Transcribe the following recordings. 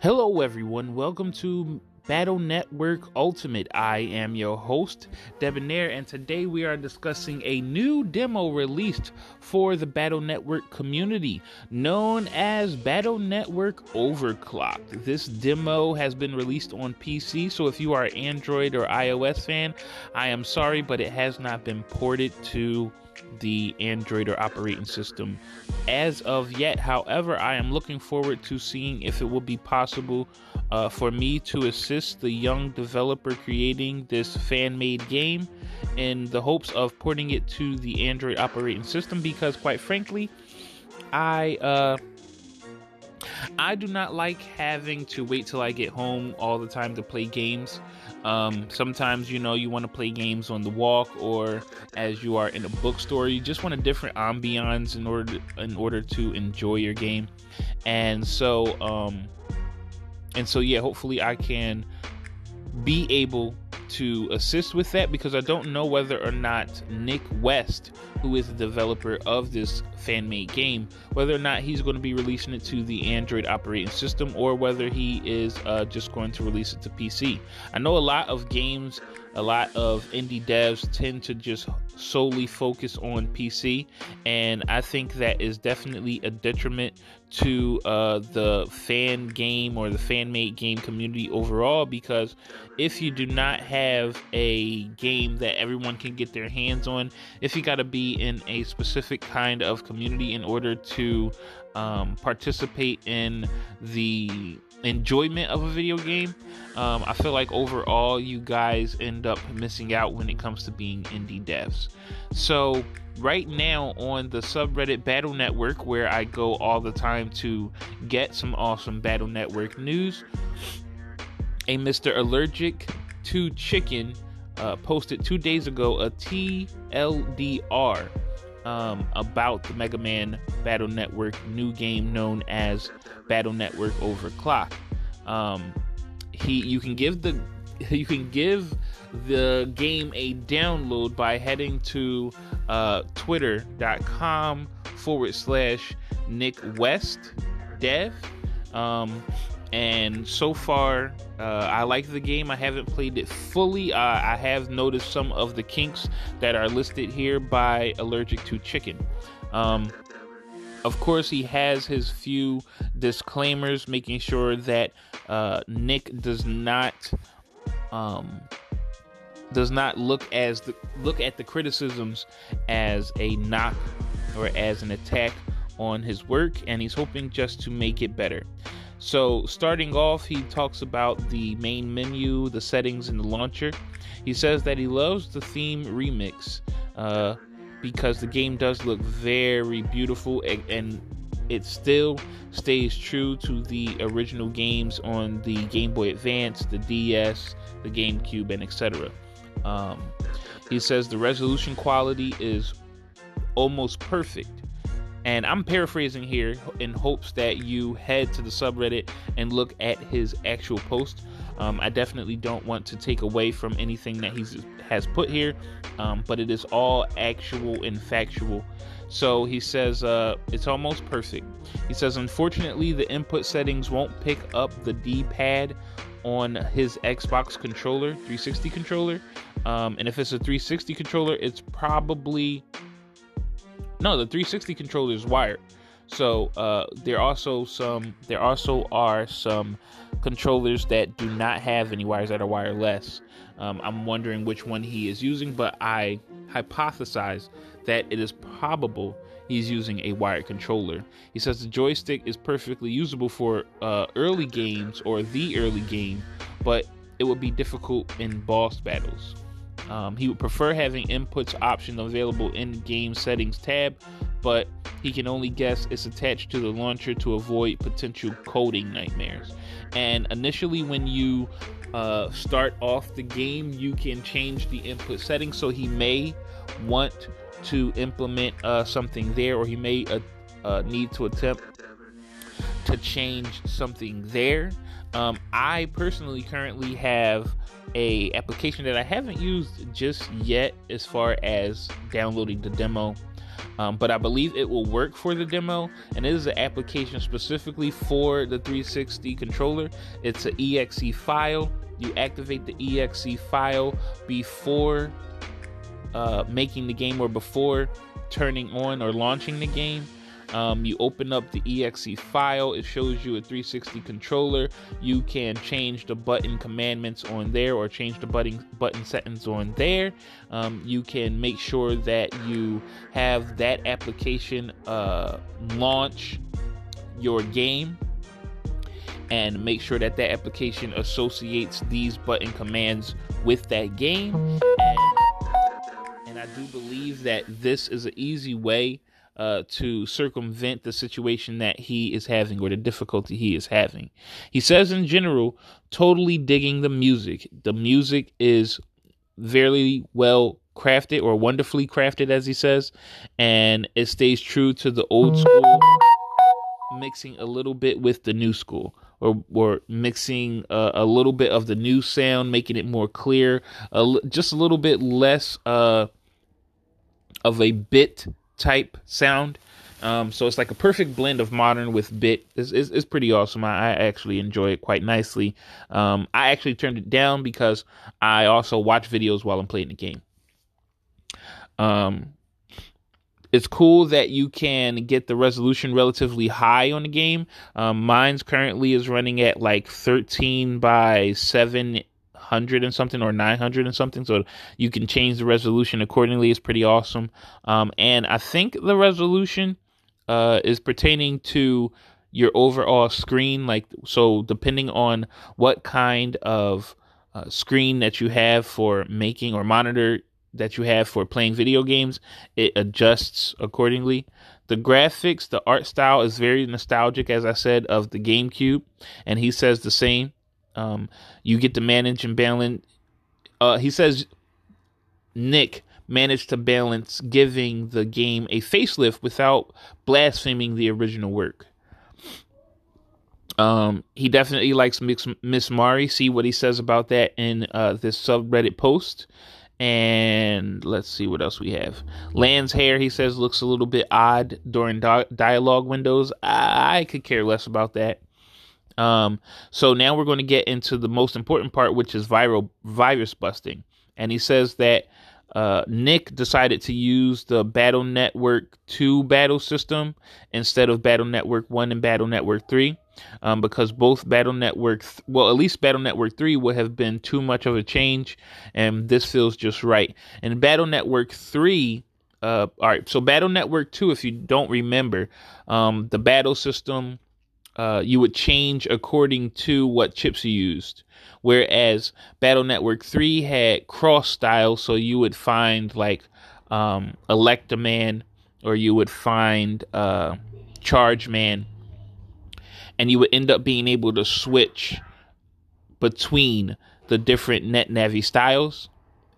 Hello, everyone. Welcome to Battle Network Ultimate. I am your host, Debonair, and today we are discussing a new demo released for the Battle Network community known as Battle Network Overclocked. This demo has been released on PC, so if you are an Android or iOS fan, I am sorry, but it has not been ported to the Android or operating system as of yet. However, I am looking forward to seeing if it will be possible uh, for me to assist the young developer creating this fan made game in the hopes of porting it to the Android operating system because, quite frankly, I. Uh, I do not like having to wait till I get home all the time to play games. Um, sometimes, you know, you want to play games on the walk or as you are in a bookstore. You just want a different ambiance in order to, in order to enjoy your game. And so, um, and so, yeah, hopefully I can be able to assist with that because I don't know whether or not Nick West, who is the developer of this fan made game, whether or not he's going to be releasing it to the Android operating system or whether he is uh, just going to release it to PC. I know a lot of games, a lot of indie devs tend to just solely focus on PC, and I think that is definitely a detriment to uh, the fan game or the fan made game community overall because if you do not have a game that everyone can get their hands on, if you got to be in a specific kind of community in order to um, participate in the enjoyment of a video game, um, I feel like overall you guys end up missing out when it comes to being indie devs. So, right now on the subreddit Battle Network, where I go all the time to get some awesome Battle Network news, a Mr. Allergic to Chicken uh, posted two days ago a TLDR um, about the Mega Man Battle Network new game known as Battle Network Overclock. Um, he, you can give the you can give the game a download by heading to uh, twitter.com forward slash Nick West Dev. Um, and so far, uh, I like the game. I haven't played it fully. Uh, I have noticed some of the kinks that are listed here by Allergic to Chicken. Um, of course, he has his few disclaimers, making sure that uh, Nick does not um, does not look as the, look at the criticisms as a knock or as an attack on his work, and he's hoping just to make it better. So, starting off, he talks about the main menu, the settings, and the launcher. He says that he loves the theme remix uh, because the game does look very beautiful and, and it still stays true to the original games on the Game Boy Advance, the DS, the GameCube, and etc. Um, he says the resolution quality is almost perfect. And I'm paraphrasing here in hopes that you head to the subreddit and look at his actual post. Um, I definitely don't want to take away from anything that he has put here, um, but it is all actual and factual. So he says uh, it's almost perfect. He says, unfortunately, the input settings won't pick up the D pad on his Xbox controller, 360 controller. Um, and if it's a 360 controller, it's probably no, the 360 controller is wired. So uh, there also some there also are some controllers that do not have any wires that are wireless. Um, I'm wondering which one he is using, but I hypothesize that it is probable he's using a wired controller. He says the joystick is perfectly usable for uh, early games or the early game, but it would be difficult in boss battles. Um, he would prefer having inputs option available in game settings tab, but he can only guess it's attached to the launcher to avoid potential coding nightmares. And initially, when you uh, start off the game, you can change the input settings. So he may want to implement uh, something there, or he may uh, uh need to attempt to change something there. Um, I personally currently have a application that I haven't used just yet as far as downloading the demo. Um, but I believe it will work for the demo, and it is an application specifically for the 360 controller. It's an exe file. You activate the exe file before uh, making the game or before turning on or launching the game. Um, you open up the exe file, it shows you a 360 controller. You can change the button commandments on there or change the button, button settings on there. Um, you can make sure that you have that application uh, launch your game and make sure that that application associates these button commands with that game. And, and I do believe that this is an easy way uh, to circumvent the situation that he is having or the difficulty he is having. He says, in general, totally digging the music. The music is very well crafted or wonderfully crafted, as he says, and it stays true to the old school, mixing a little bit with the new school. Or, or mixing uh, a little bit of the new sound, making it more clear, just a little bit less uh, of a bit type sound. Um, so it's like a perfect blend of modern with bit. It's, it's, it's pretty awesome. I, I, actually enjoy it quite nicely. Um, I actually turned it down because I also watch videos while I'm playing the game. Um, it's cool that you can get the resolution relatively high on the game. Um, mine's currently is running at like 13 by 7 hundred and something or nine hundred and something, so you can change the resolution accordingly. It's pretty awesome. Um, and I think the resolution uh, is pertaining to your overall screen. Like so, depending on what kind of uh, screen that you have for making or monitor that you have for playing video games, it adjusts accordingly. The graphics, the art style is very nostalgic, as I said, of the GameCube, and he says the same. Um, you get to manage and balance. Uh, he says Nick managed to balance giving the game a facelift without blaspheming the original work. Um, he definitely likes Miss Mari. See what he says about that in uh, this subreddit post. And let's see what else we have. Lan's hair, he says, looks a little bit odd during di- dialogue windows. I-, I could care less about that. Um, so now we're going to get into the most important part, which is viral virus busting. And he says that uh, Nick decided to use the Battle Network 2 battle system instead of Battle Network 1 and Battle Network 3 um, because both Battle Network, th- well, at least Battle Network 3 would have been too much of a change, and this feels just right. And Battle Network 3, uh, all right, so Battle Network 2, if you don't remember, um, the battle system uh, you would change according to what chips you used. Whereas Battle Network 3 had cross styles, so you would find like um, Man or you would find uh, Charge Man, and you would end up being able to switch between the different NetNavi styles.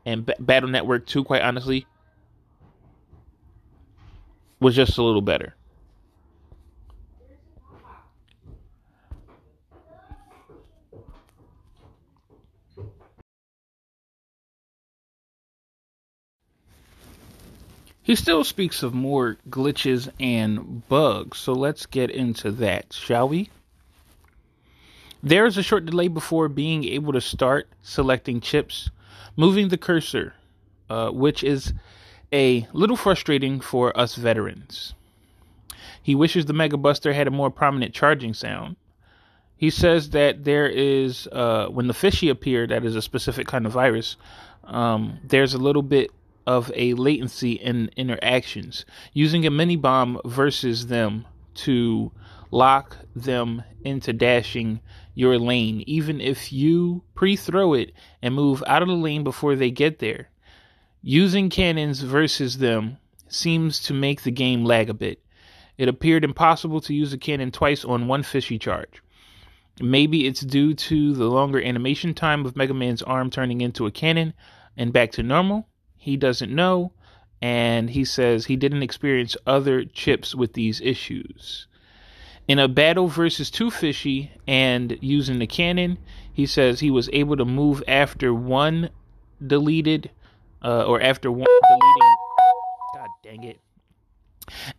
And B- Battle Network 2, quite honestly, was just a little better. He still speaks of more glitches and bugs, so let's get into that, shall we? There is a short delay before being able to start selecting chips, moving the cursor, uh, which is a little frustrating for us veterans. He wishes the Mega Buster had a more prominent charging sound. He says that there is, uh, when the fishy appear, that is a specific kind of virus, um, there's a little bit of a latency in interactions. Using a mini bomb versus them to lock them into dashing your lane, even if you pre throw it and move out of the lane before they get there. Using cannons versus them seems to make the game lag a bit. It appeared impossible to use a cannon twice on one fishy charge. Maybe it's due to the longer animation time of Mega Man's arm turning into a cannon and back to normal he doesn't know, and he says he didn't experience other chips with these issues. In a battle versus Two Fishy and using the cannon, he says he was able to move after one deleted, uh, or after one deleting. God dang it.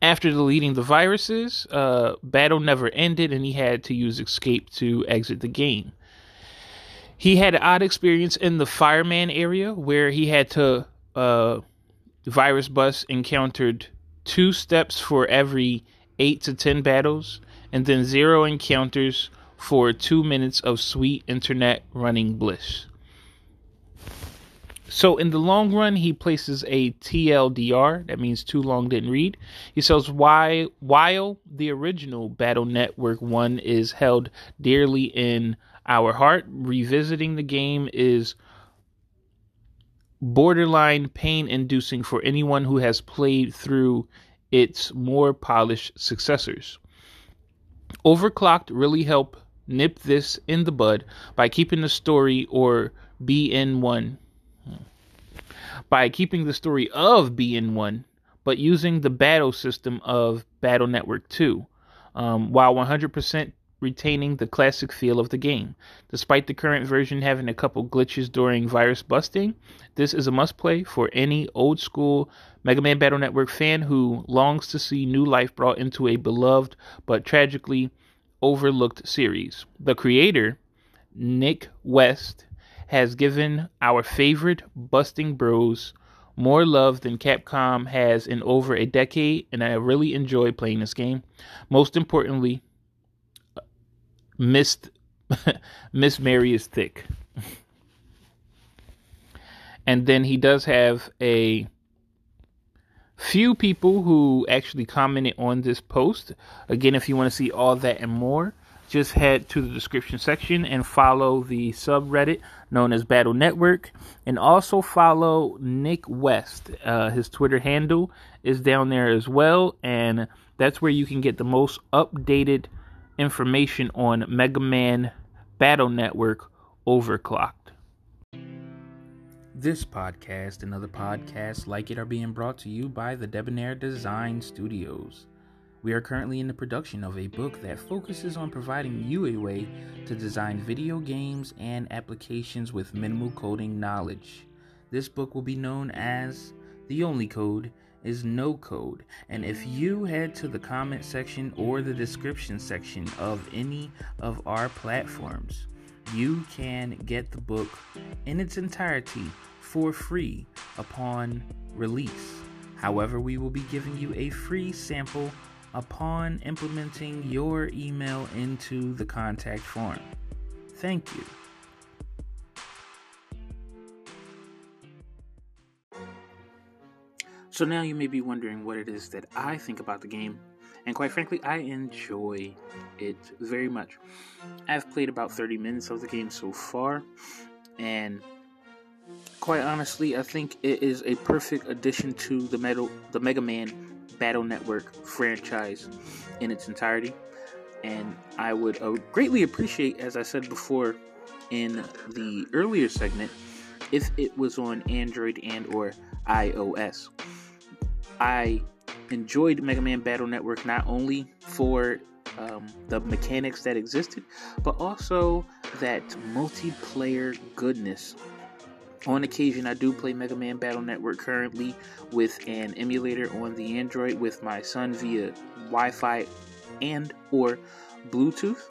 After deleting the viruses, uh, battle never ended and he had to use escape to exit the game. He had an odd experience in the fireman area where he had to uh, virus bus encountered two steps for every eight to ten battles, and then zero encounters for two minutes of sweet internet running bliss. So in the long run, he places a TLDR. That means too long didn't read. He says why while the original Battle Network one is held dearly in our heart, revisiting the game is borderline pain inducing for anyone who has played through its more polished successors. Overclocked really helped nip this in the bud by keeping the story or BN1 by keeping the story of BN1 but using the battle system of Battle Network 2 um, while 100% retaining the classic feel of the game. Despite the current version having a couple glitches during virus busting, this is a must play for any old school Mega Man Battle Network fan who longs to see new life brought into a beloved but tragically overlooked series. The creator, Nick West, has given our favorite busting bros more love than Capcom has in over a decade, and I really enjoy playing this game. Most importantly, Miss Miss Mary is thick. and then he does have a few people who actually commented on this post. Again, if you want to see all that and more, just head to the description section and follow the subreddit known as Battle Network. And also follow Nick West. Uh, his Twitter handle is down there as well. And that's where you can get the most updated information on Mega Man Battle Network Overclocked. This podcast and other podcasts like it are being brought to you by the Debonair Design Studios. We are currently in the production of a book that focuses on providing you a way to design video games and applications with minimal coding knowledge. This book will be known as The Only Code is No Code, and if you head to the comment section or the description section of any of our platforms, you can get the book in its entirety for free upon release. However, we will be giving you a free sample upon implementing your email into the contact form. Thank you. So now you may be wondering what it is that I think about the game, and quite frankly, I enjoy it very much. I've played about 30 minutes of the game so far, and quite honestly, I think it is a perfect addition to the metal, the Mega Man Battle Network franchise in its entirety. And I would uh, greatly appreciate, as I said before in the earlier segment, if it was on Android and or iOS. I enjoyed Mega Man Battle Network not only for um, the mechanics that existed, but also that multiplayer goodness on occasion, I do play Mega Man Battle Network currently with an emulator on the Android with my son via Wi-Fi and or Bluetooth.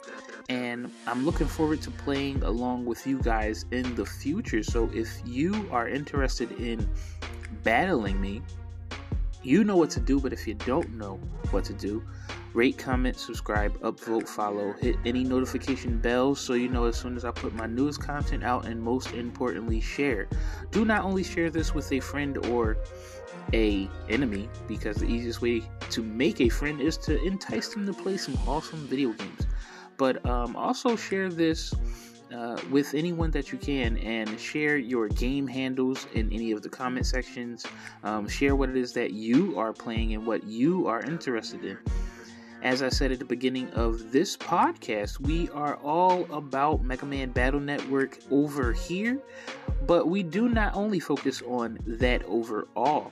And I'm looking forward to playing along with you guys in the future. So if you are interested in battling me, you know what to do. But if you don't know what to do, Rate, comment, subscribe, upvote, follow, hit any notification bells so you know as soon as I put my newest content out, and most importantly, share. Do not only share this with a friend or a enemy, because the easiest way to make a friend is to entice them to play some awesome video games. But um, also share this. Uh, with anyone that you can and share your game handles in any of the comment sections. Um, share what it is that you are playing and what you are interested in. As I said at the beginning of this podcast, we are all about Mega Man Battle Network over here, but we do not only focus on that overall.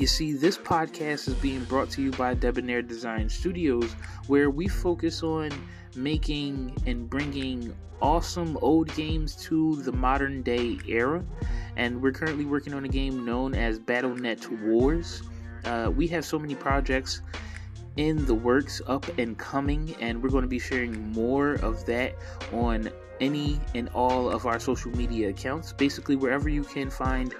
You see, this podcast is being brought to you by Debonair Design Studios, where we focus on making and bringing awesome old games to the modern day era. And we're currently working on a game known as BattleNet Wars Uh, we have so many projects in the works, up and coming, and we're going to be sharing more of that on any and all of our social media accounts. Basically, wherever you can find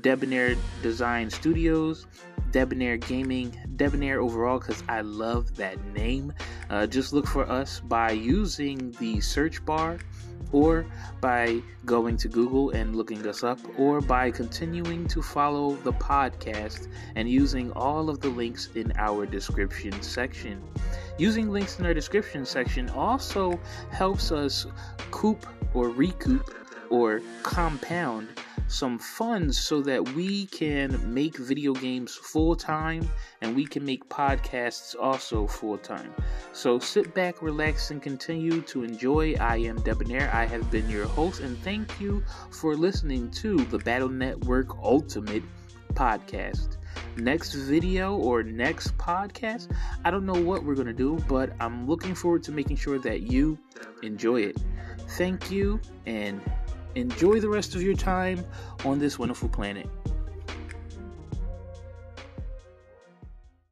Debonair Design Studios, Debonair Gaming, Debonair overall, because I love that name. Uh, just look for us by using the search bar or by going to Google and looking us up, or by continuing to follow the podcast and using all of the links in our description section. Using links in our description section also helps us coop or recoup or compound some funds so that we can make video games full time and we can make podcasts also full time. So sit back, relax, and continue to enjoy. I am Debonair. I have been your host, and thank you for listening to the Battle Network Ultimate Podcast. Next video or next podcast, I don't know what we're going to do, but I'm looking forward to making sure that you enjoy it. Thank you and enjoy the rest of your time on this wonderful planet.